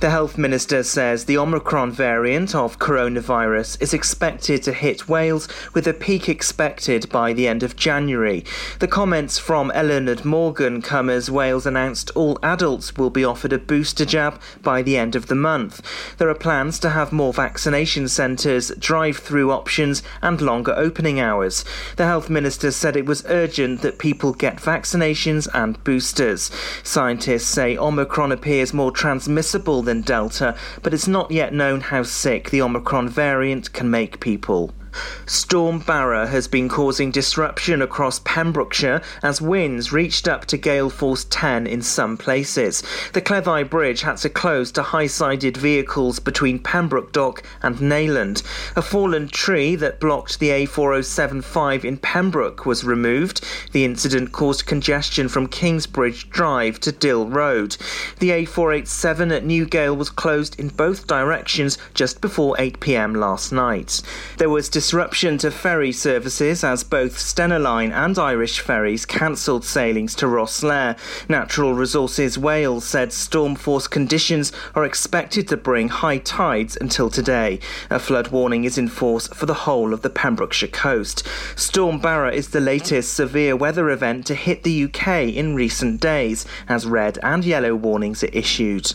The Health Minister says the Omicron variant of coronavirus is expected to hit Wales with a peak expected by the end of January. The comments from Eluned Morgan come as Wales announced all adults will be offered a booster jab by the end of the month. There are plans to have more vaccination centres, drive through options, and longer opening hours. The Health Minister said it was urgent that people get vaccinations and boosters. Scientists say Omicron appears more transmissible than Delta, but it's not yet known how sick the Omicron variant can make people. Storm Barra has been causing disruption across Pembrokeshire as winds reached up to gale force 10 in some places. The Cleddau Bridge had to close to high-sided vehicles between Pembroke Dock and Neyland. A fallen tree that blocked the A4075 in Pembroke was removed. The incident caused congestion from Kingsbridge Drive to Dill Road. The A487 at Newgale was closed in both directions just before 8pm last night. There was disruption to ferry services as both Stena Line and Irish Ferries cancelled sailings to Rosslare. Natural Resources Wales said storm force conditions are expected to bring high tides until today. A flood warning is in force for the whole of the Pembrokeshire coast. Storm Barra is the latest severe weather event to hit the UK in recent days, as red and yellow warnings are issued.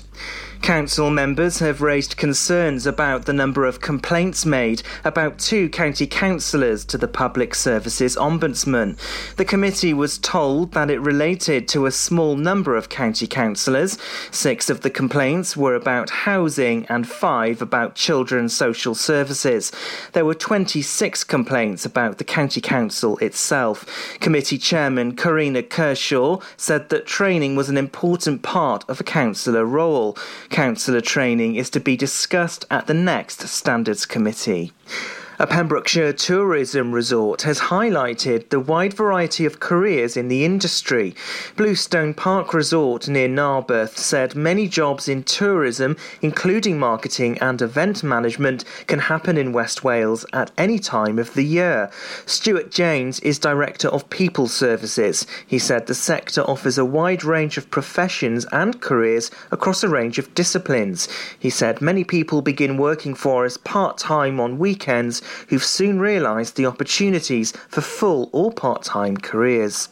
Council members have raised concerns about the number of complaints made about two county councillors to the Public Services Ombudsman. The committee was told that it related to a small number of county councillors. Six of the complaints were about housing and five about children's social services. There were 26 complaints about the county council itself. Committee chairman Karina Kershaw said that training was an important part of a councillor role. Councillor training is to be discussed at the next Standards Committee. A Pembrokeshire tourism resort has highlighted the wide variety of careers in the industry. Bluestone Park Resort near Narberth said many jobs in tourism, including marketing and event management, can happen in West Wales at any time of the year. Stuart James is Director of People Services. He said the sector offers a wide range of professions and careers across a range of disciplines. He said many people begin working for us part time on weekends who've soon realised the opportunities for full or part time careers.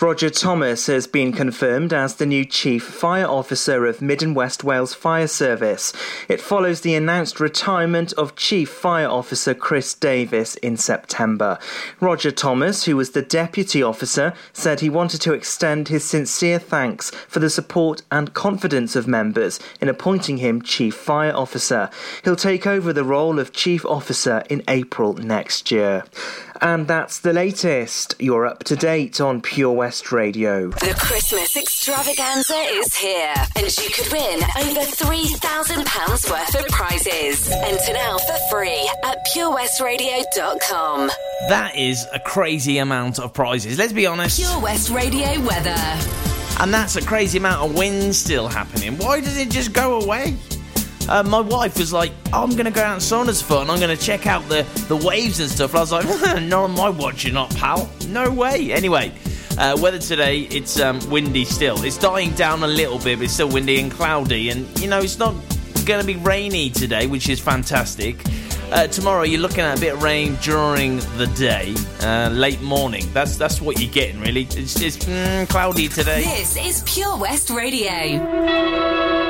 Roger Thomas has been confirmed as the new Chief Fire Officer of Mid and West Wales Fire Service. It follows the announced retirement of Chief Fire Officer Chris Davies in September. Roger Thomas, who was the Deputy Officer, said he wanted to extend his sincere thanks for the support and confidence of members in appointing him Chief Fire Officer. He'll take over the role of Chief Officer in April next year. And that's the latest. You're up to date on Pure West Radio. The Christmas extravaganza is here, and you could win over £3,000 worth of prizes. Enter now for free at purewestradio.com. That is a crazy amount of prizes. Let's be honest. Pure West Radio weather. And that's a crazy amount of wind still happening. Why does it just go away? Uh, my wife was like, I'm going to go out in Saundersfoot and I'm going to check out the, the waves and stuff. And I was like, not on my watch, you're not, pal. No way. Anyway, uh, weather today, it's um, windy still. It's dying down a little bit, but it's still windy and cloudy. And, you know, it's not going to be rainy today, which is fantastic. Uh, tomorrow you're looking at a bit of rain during the day, uh, late morning. That's that's what you're getting really. It's, it's mm, cloudy today. This is Pure West Radio.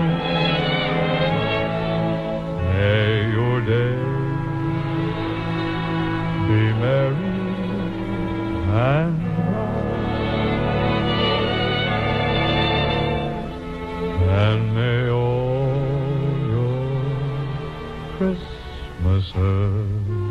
Mary and And may all your Christmases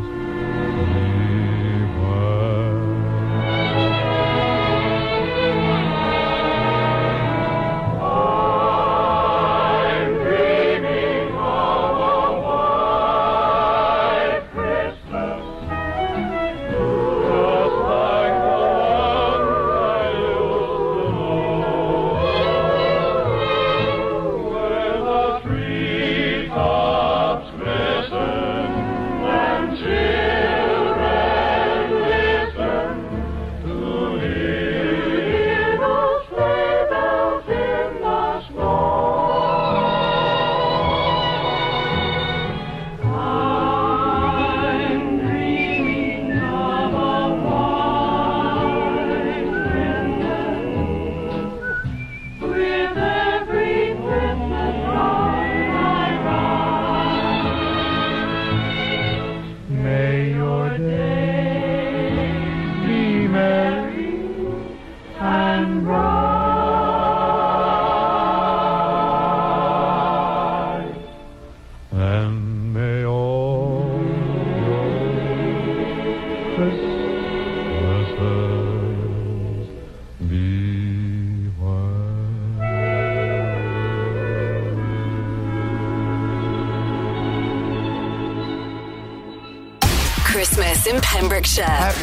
Berkshire.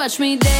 watch me dance.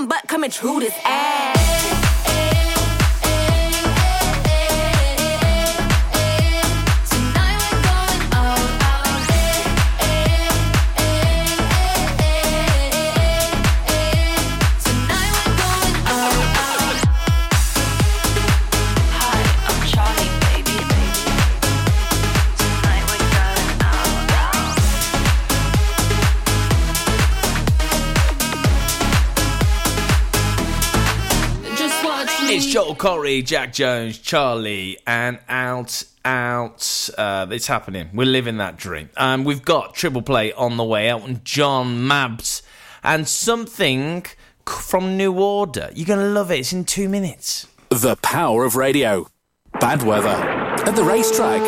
But coming through this ass. Joel Corry, Jax Jones, Charli, and out, out. Uh, it's happening. We're living that dream. Um, we've got triple play on the way out, and John Mabs, and something from New Order. You're going to love it. It's in two minutes. The power of radio. Bad weather. At the racetrack.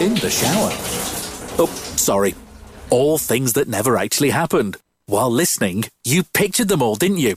In the shower. Oh, sorry. All things that never actually happened. While listening, you pictured them all, didn't you?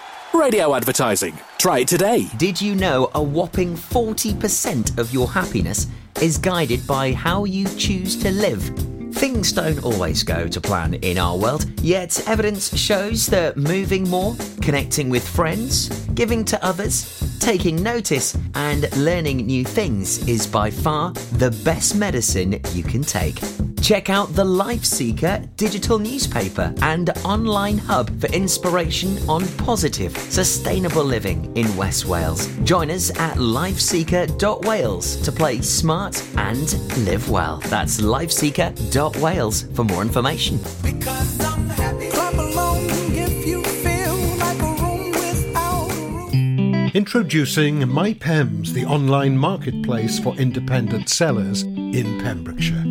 Radio advertising. Try it today. Did you know a whopping 40% of your happiness is guided by how you choose to live? Things don't always go to plan in our world, yet evidence shows that moving more, connecting with friends, giving to others, taking notice, and learning new things is by far the best medicine you can take. Check out the Life Seeker digital newspaper and online hub for inspiration on positive, sustainable living in West Wales. Join us at lifeseeker.wales to play smart and live well. That's lifeseeker.wales for more information. Introducing MyPems, the online marketplace for independent sellers in Pembrokeshire.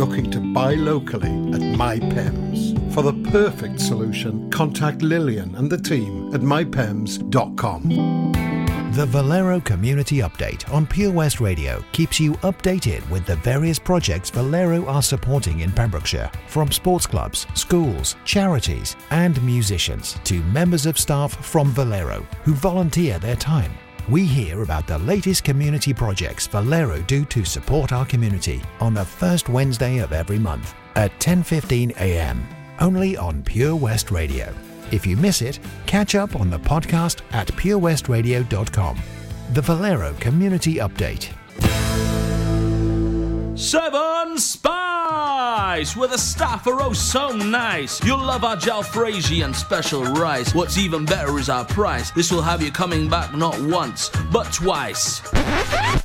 looking to buy locally at MyPems. For the perfect solution, contact Lillian and the team at mypems.com. The Valero Community Update on Pure West Radio keeps you updated with the various projects Valero are supporting in Pembrokeshire, from sports clubs, schools, charities, and musicians to members of staff from Valero who volunteer their time. We hear about the latest community projects Valero do to support our community on the first Wednesday of every month at 10:15 a.m. only on Pure West Radio. If you miss it, catch up on the podcast at purewestradio.com. The Valero Community Update. Seven Spice, where the staff are oh so nice. You'll love our jalfrezi and special rice. What's even better is our price. This will have you coming back not once, but twice.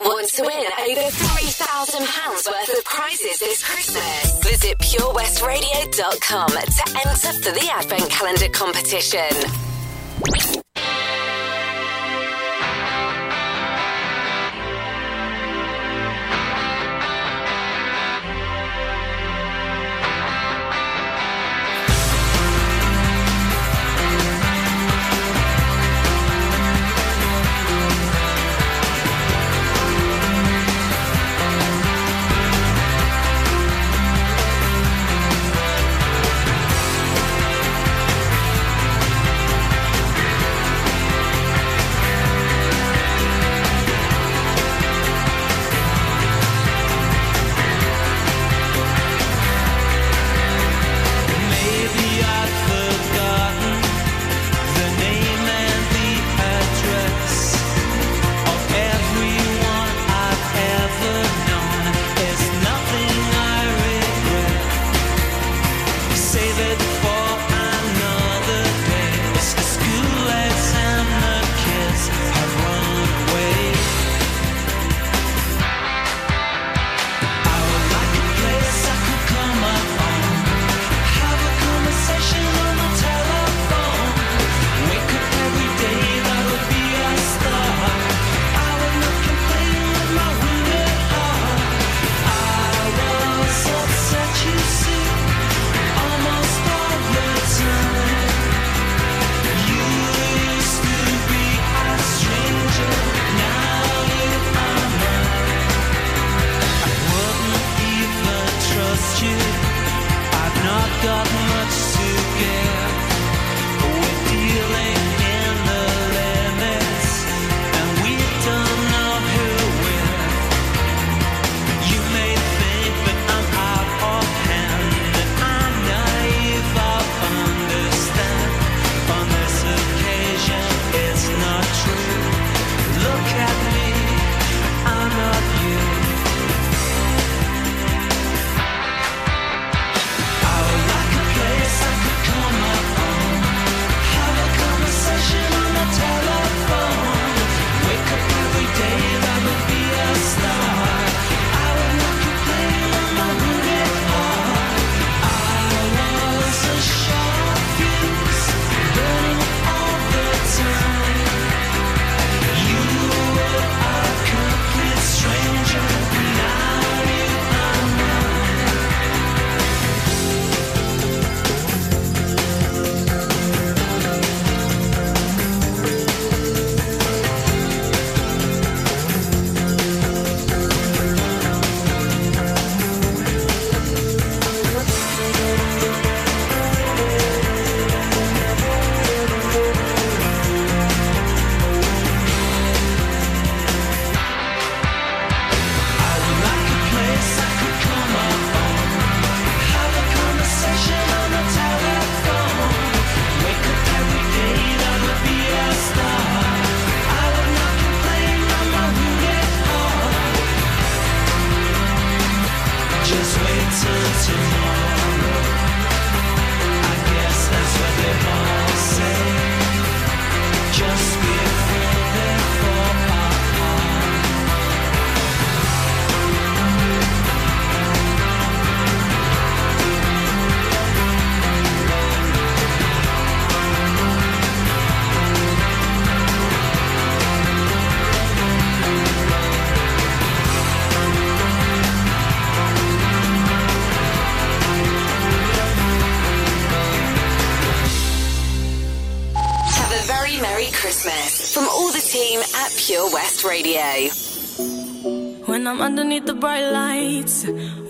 Want to win over £3,000 worth of prizes this Christmas? Visit purewestradio.com to enter for the Advent Calendar competition.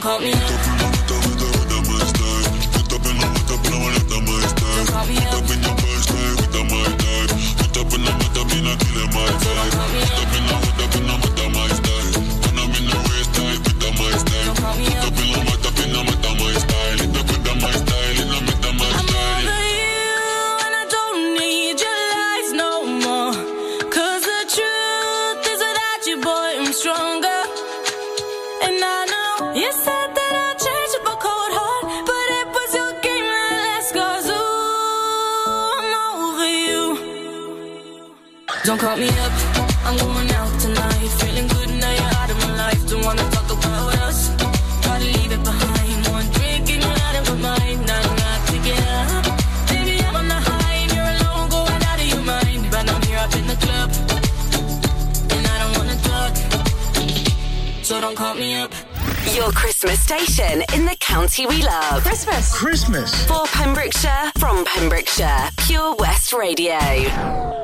don't call me me up. I'm going out tonight. Feeling good now you're out of my life. Don't wanna talk about us. Try to leave it behind. One drink and you're out of my mind. Not to get up. Baby, I'm on the high and you're alone, going out of your mind. But I'm here up in the club, and I don't wanna talk. So don't call me up. Your Christmas station in the county we love. Christmas. Christmas. For Pembrokeshire, from Pembrokeshire. Pure West Radio.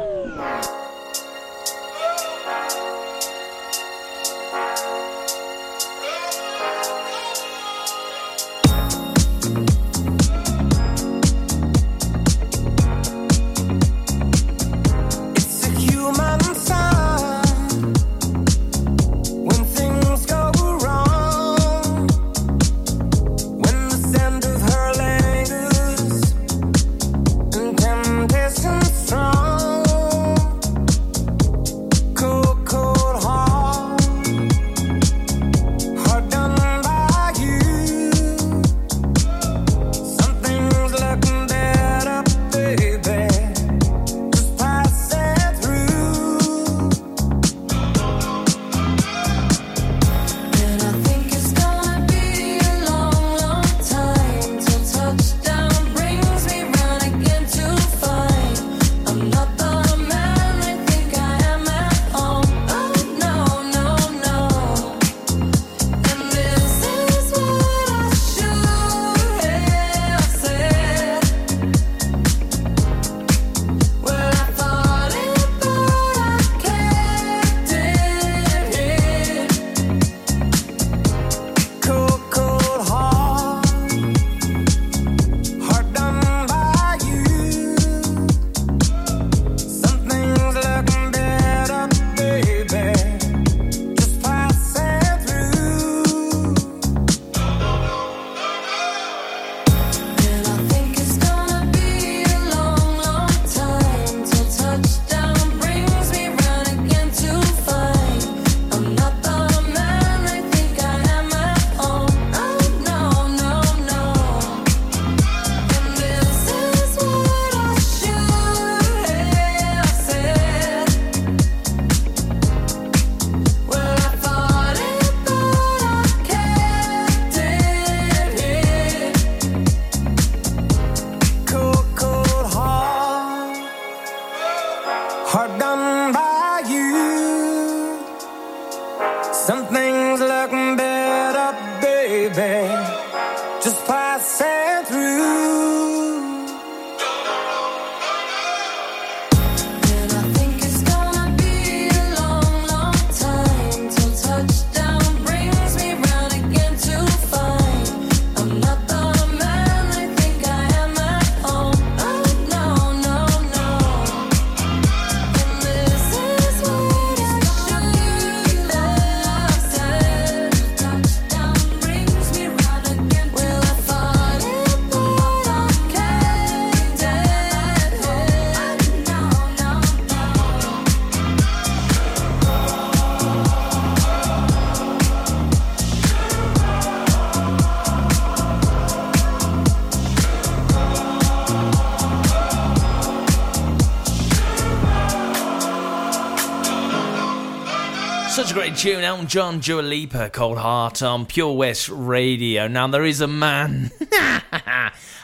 tune, Elton John, Dua Lipa, Cold Heart on Pure West Radio. Now, there is a man,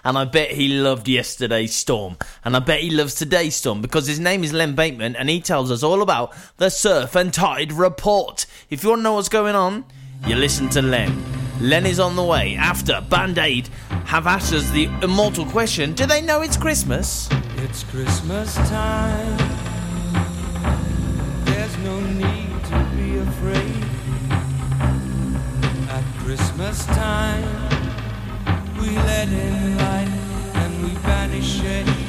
and I bet he loved yesterday's storm, and I bet he loves today's storm because his name is Len Bateman, and he tells us all about the Surf and Tide Report. If you want to know what's going on, you listen to Len. Len is on the way after Band Aid have asked us the immortal question Do they know it's Christmas? It's Christmas time. There's no need Christmas time, we let in light and we banish it.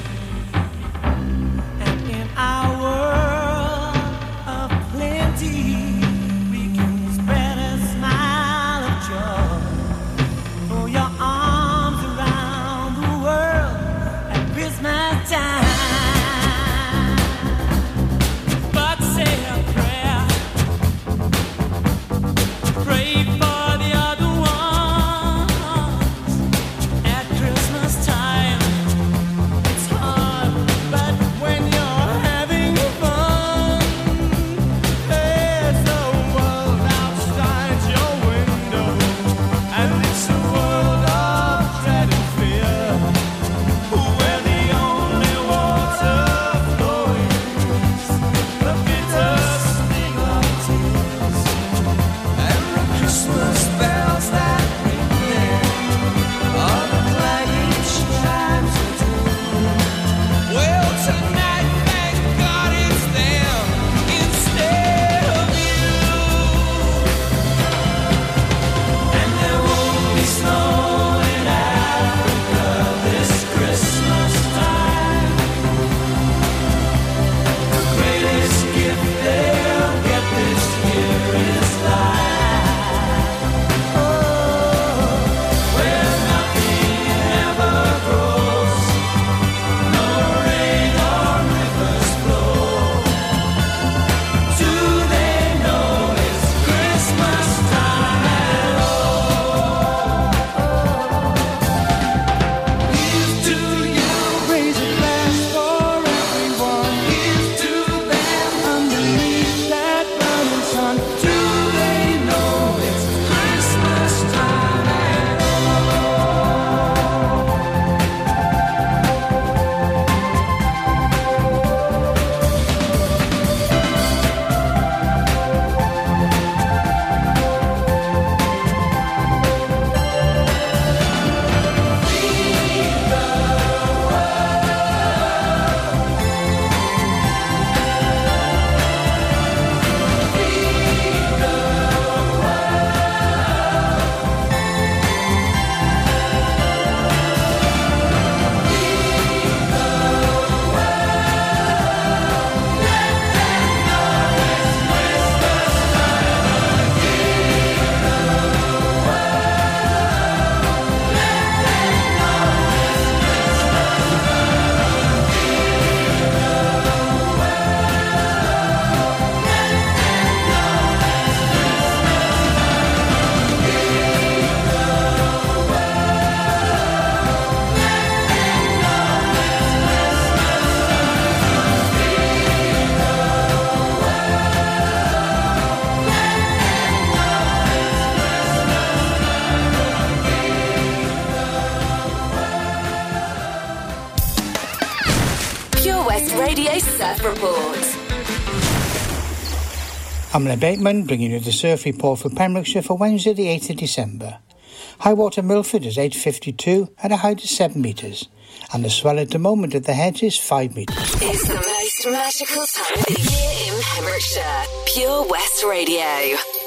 Radio Surf Report. I'm Len Bateman, bringing you the surf report for Pembrokeshire for Wednesday, the 8th of December. High water Milford is 8.52 at a height of 7 metres, and the swell at the moment at the head is 5 metres. It's the most magical time of the year in Pembrokeshire. Pure West Radio.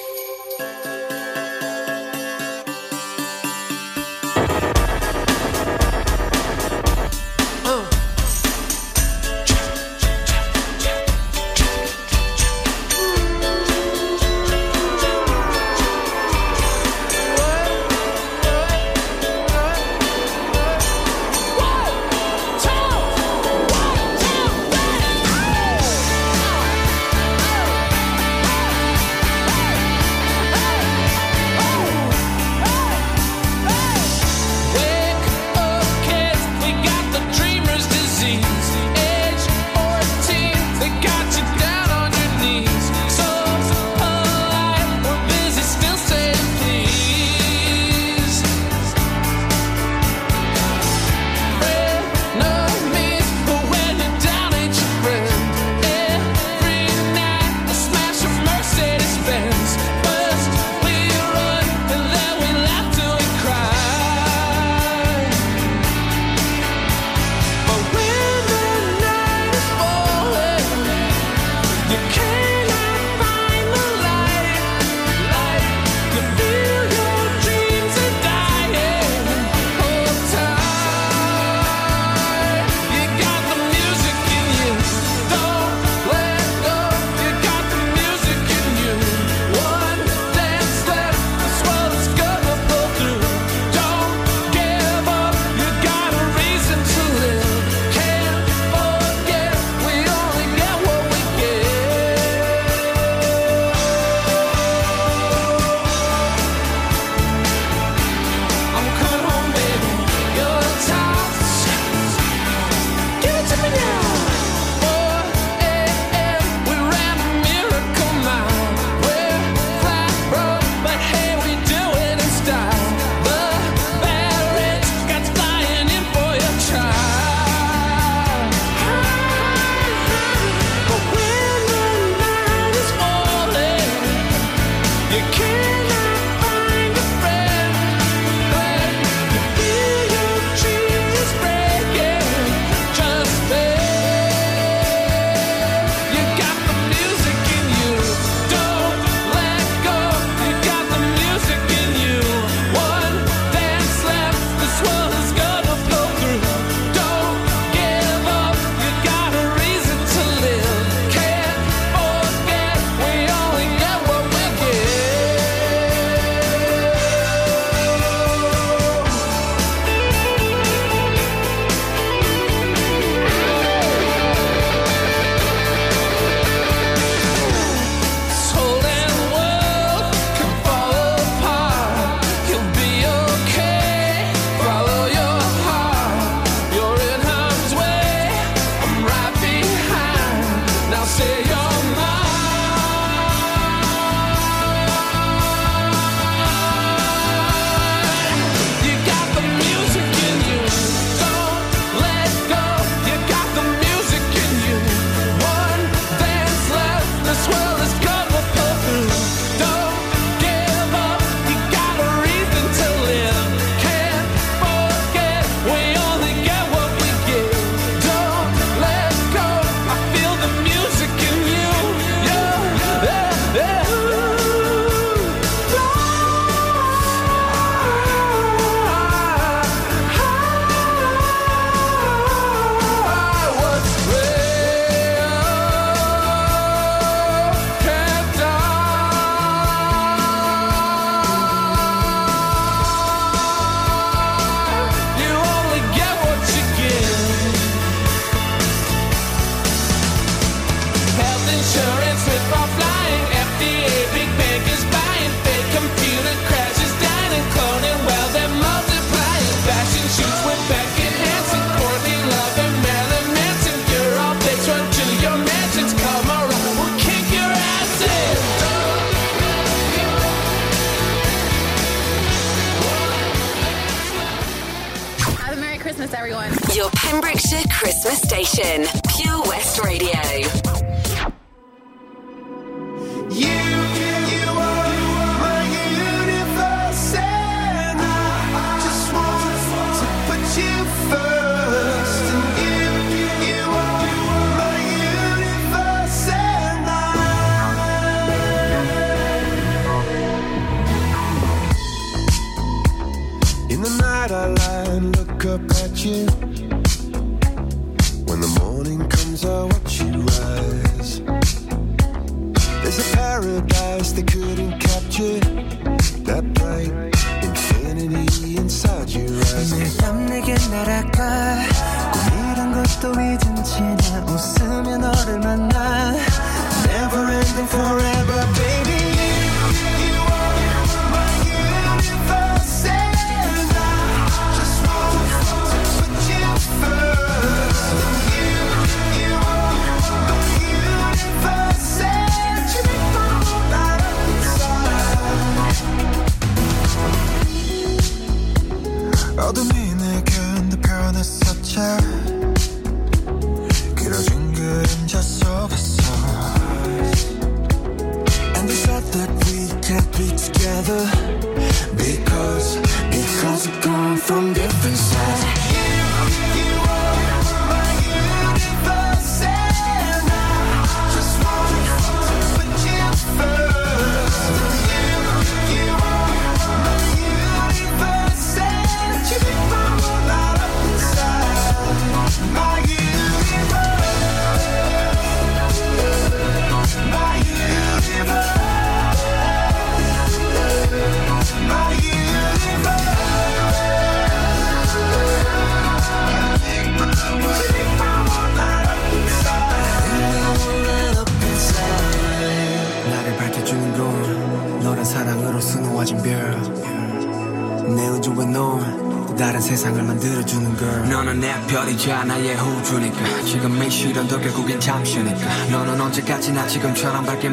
Couldn't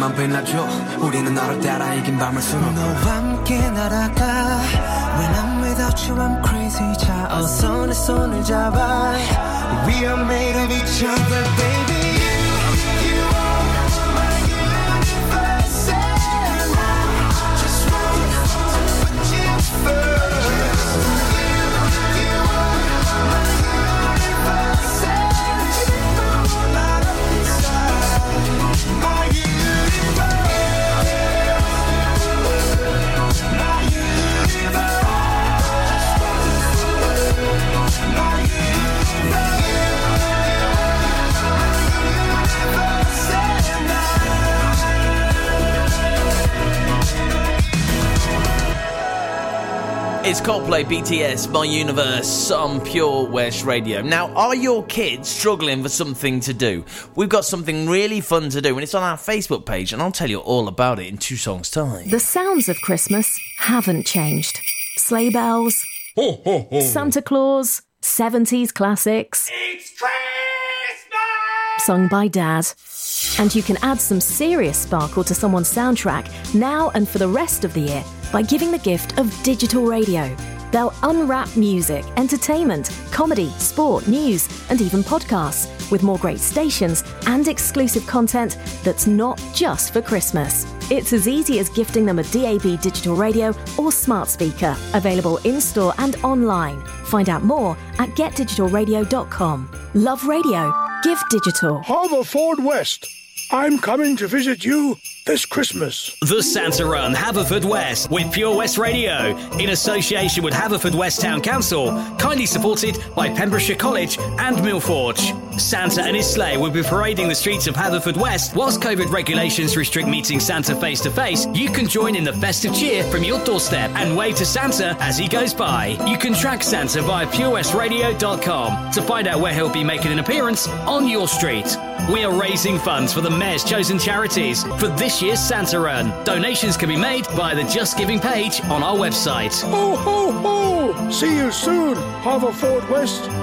만 빛나줘 우리는 너를 따라 이긴 밤을 수놓고 너와 함께 날아가 When I'm without you I'm crazy 자 어서 내 손을 잡아 We are made of each other baby It's Coldplay BTS, My Universe on Pure West Radio. Now, are your kids struggling for something to do? We've got something really fun to do, and it's on our Facebook page, and I'll tell you all about it in two songs' time. The sounds of Christmas haven't changed. Sleigh bells, Santa Claus, 70s classics. It's Christmas! Sung by Dad. And you can add some serious sparkle to someone's soundtrack now and for the rest of the year by giving the gift of digital radio. They'll unwrap music, entertainment, comedy, sport, news, and even podcasts with more great stations and exclusive content that's not just for Christmas. It's as easy as gifting them a DAB digital radio or smart speaker, available in store and online. Find out more at getdigitalradio.com. Love radio. Give digital. Haverfordwest. I'm coming to visit you this Christmas. The Santa Run Haverfordwest with Pure West Radio in association with Haverfordwest Town Council, kindly supported by Pembrokeshire College and Millforge. Santa and his sleigh will be parading the streets of Haverfordwest. Whilst COVID regulations restrict meeting Santa face to face, you can join in the festive cheer from your doorstep and wave to Santa as he goes by. You can track Santa via purewestradio.com to find out where he'll be making an appearance on your street. We are raising funds for the Mayor's chosen charities for this year's Santa Run. Donations can be made via the Just Giving page on our website. Ho, ho, ho! See you soon, Haverfordwest.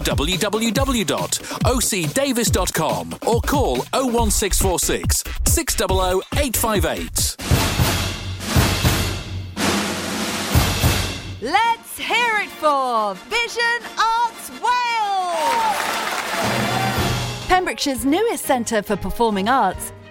www.ocdavis.com or call 01646 600 858. Let's hear it for Vision Arts Wales! Pembrokeshire's newest centre for performing arts,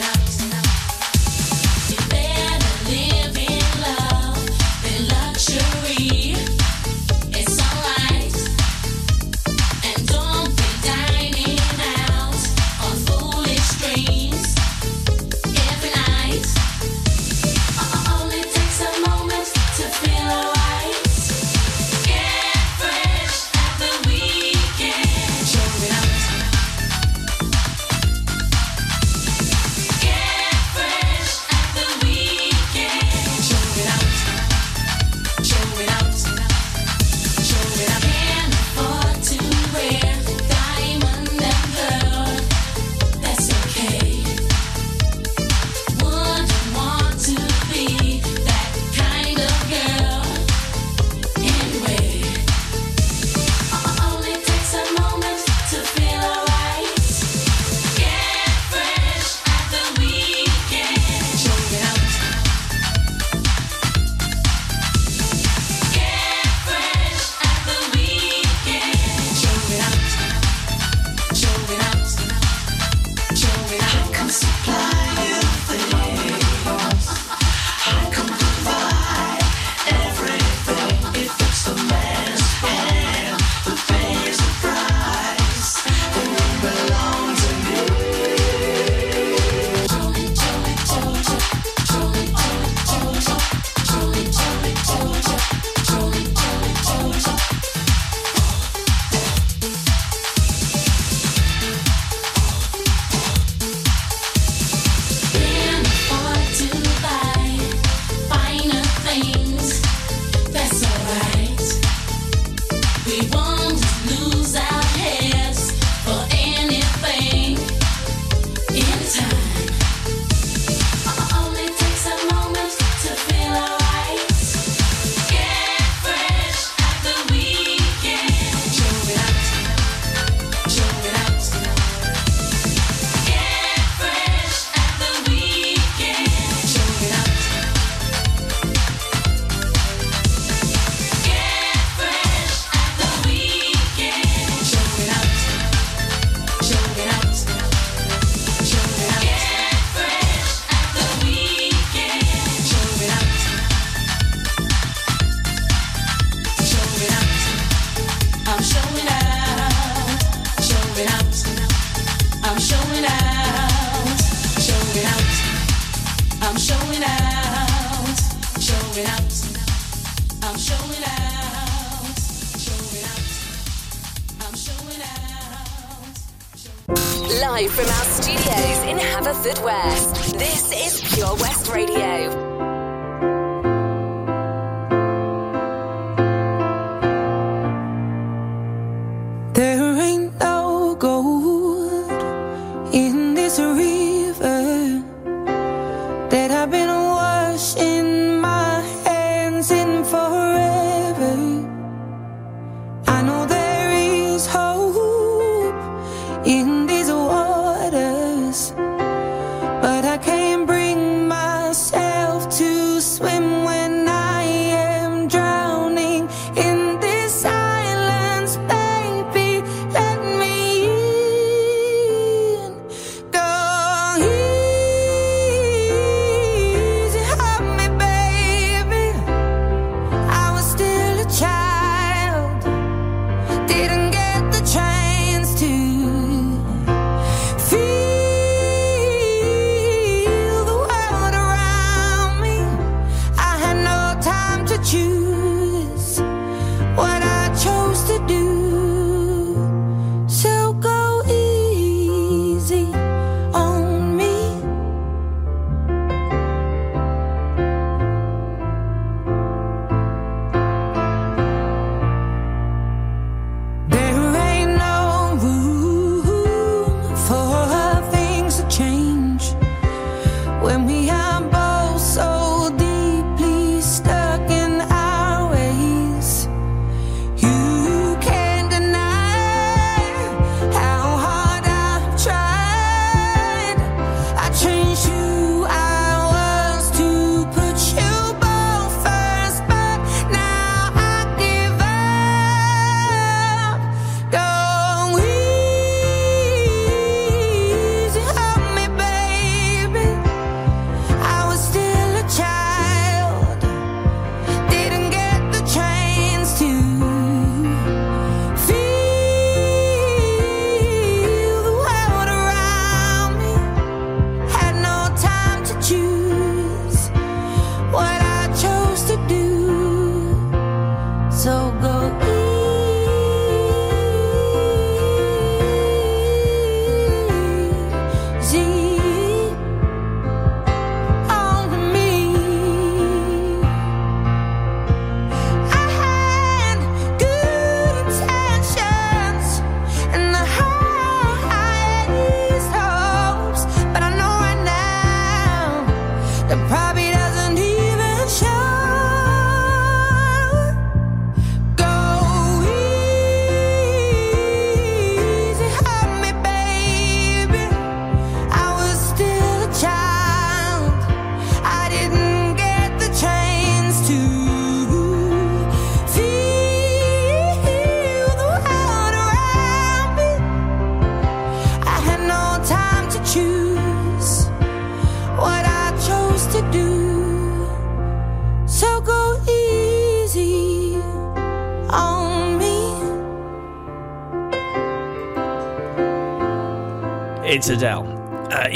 It's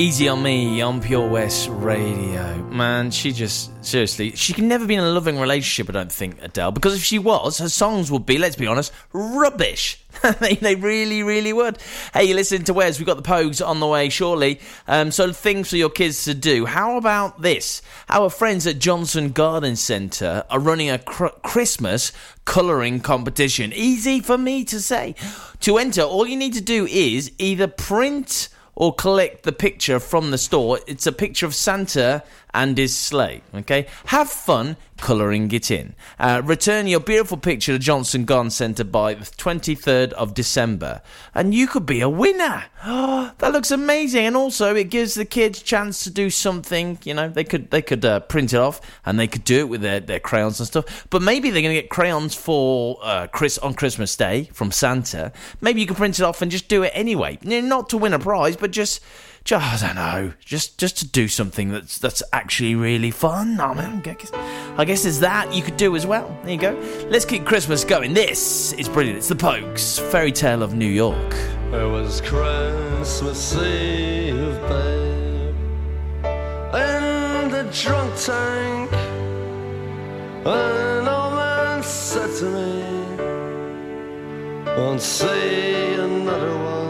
easy on me on Pure West Radio. Man, she just, seriously, she can never be in a loving relationship, I don't think, Adele, because if she was, her songs would be, let's be honest, rubbish. they, really, really would. Hey, you listen to Wes, we've got the Pogues on the way shortly. Um, so, things for your kids to do. How about this? Our friends at Johnson Garden Centre are running a cr- Christmas colouring competition. Easy for me to say. To enter, all you need to do is either print or collect the picture from the store. It's a picture of Santa and his sleigh. Okay, have fun colouring it in. Uh, return your beautiful picture to Johnson Garden Centre by the 23rd of December, and you could be a winner. Oh, that looks amazing, and also it gives the kids a chance to do something. You know, they could they could uh, print it off and they could do it with their, their crayons and stuff. But maybe they're going to get crayons for uh, Chris on Christmas Day from Santa. Maybe you could print it off and just do it anyway. You know, Not to win a prize, but just just I don't know, just just to do something that's that's actually really fun. I mean, I guess, I guess there's that you could do as well. There you go. Let's keep Christmas going. This is brilliant. It's the Pogues Fairy Tale of New York. It was Christmas Eve, babe, in the drunk tank. An old man said to me, Won't see another one.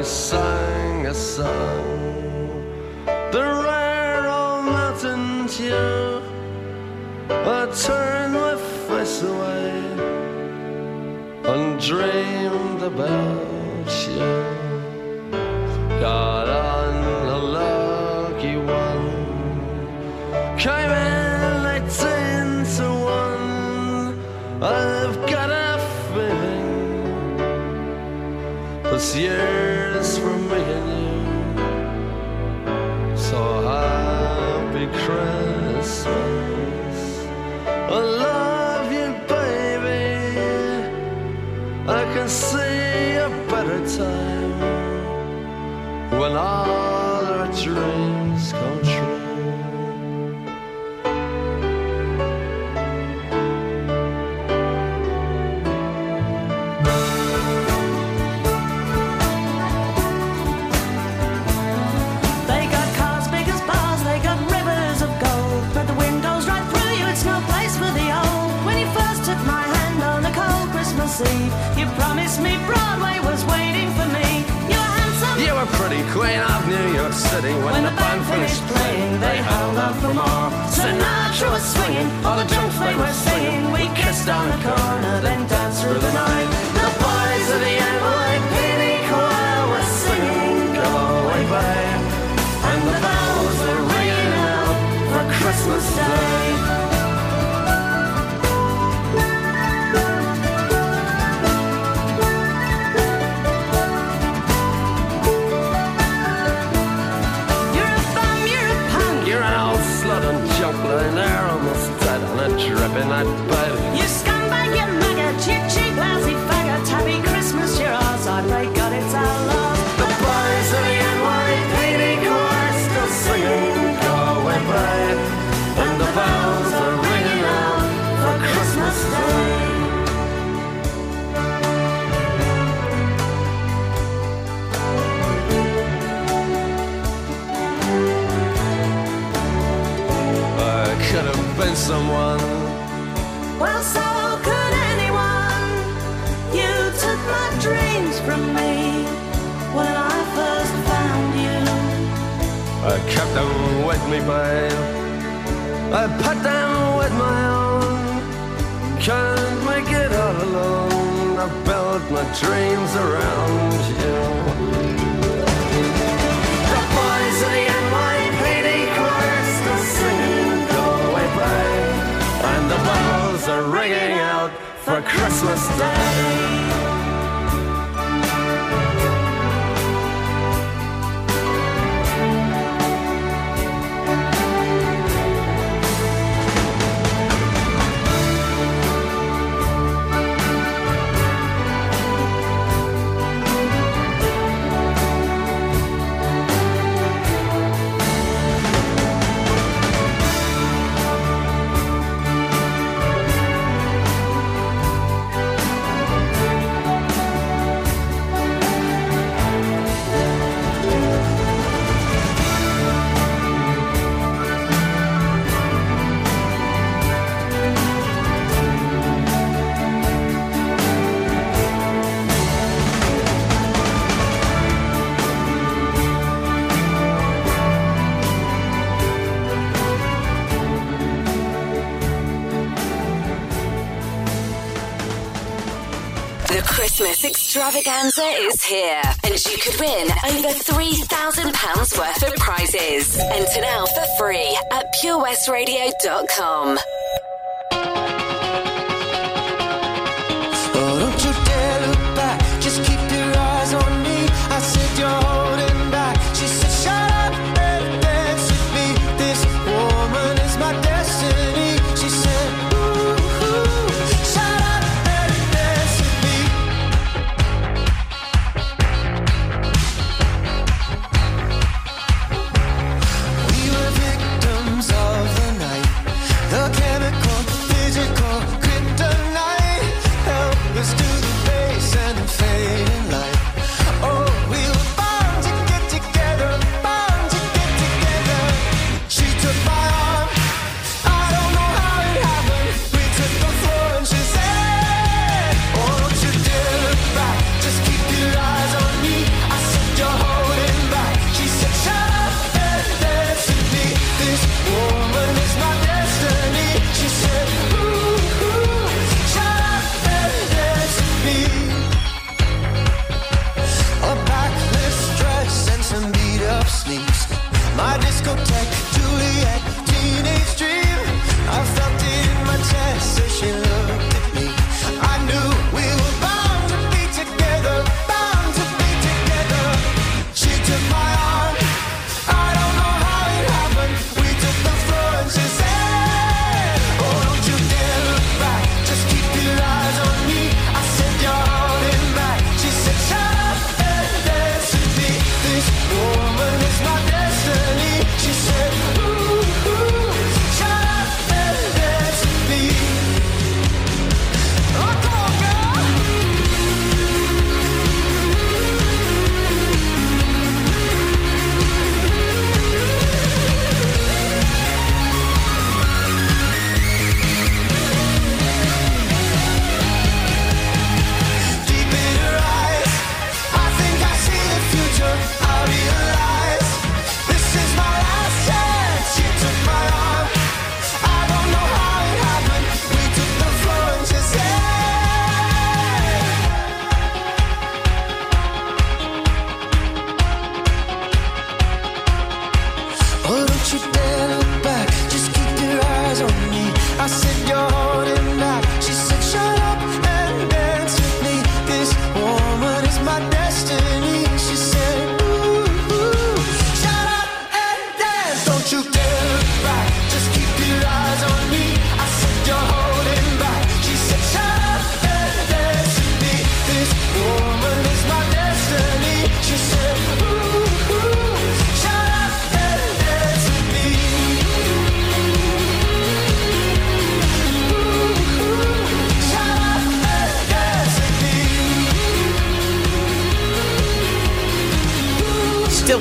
He sang a song, the rare old mountain tune. I turned my face away and dreamed about you. Got on a lucky one, came in eighteen to one. I've got a feeling this year's when all our dreams come true. They got cars York City when, the band finished playing. They held out for more. Sinatra was swinging, all the junk they were singing. We kissed on the corner, then danced through the night. Me, babe. I put them with my own. Can't make it all alone. I built my dreams around you. The boys the and the bells are ringing out for Christmas Day. Extravaganza is here, and you could win over £3,000 worth of prizes. Enter now for free at purewestradio.com.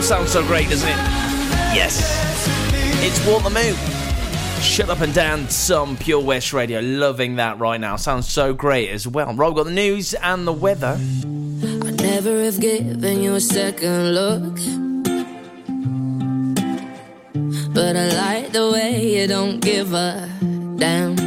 Sounds so great, doesn't it? Yes. It's Walk the Moon. Shut up and dance some Pure West Radio. Loving that right now. Sounds so great as well. Rob got the news and the weather. I never have given you a second look. But I like the way you don't give a damn.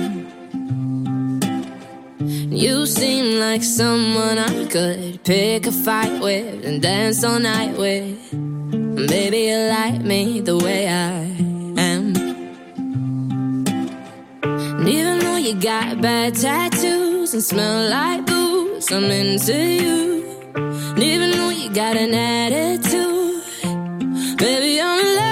You seem like someone I could pick a fight with and dance all night with. Maybe you like me the way I am. And even though you got bad tattoos and smell like booze, I'm into you. And even though you got an attitude, baby, I'm in love.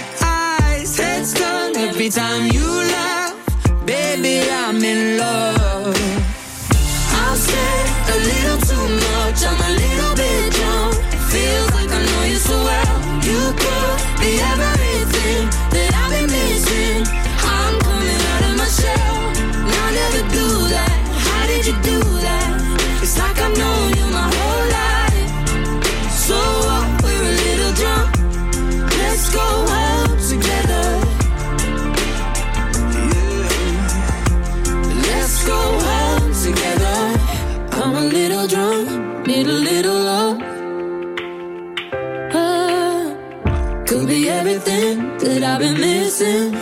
head's every time you laugh. Baby, I'm in love. I'll say a little too much. I'm a little I've been missing.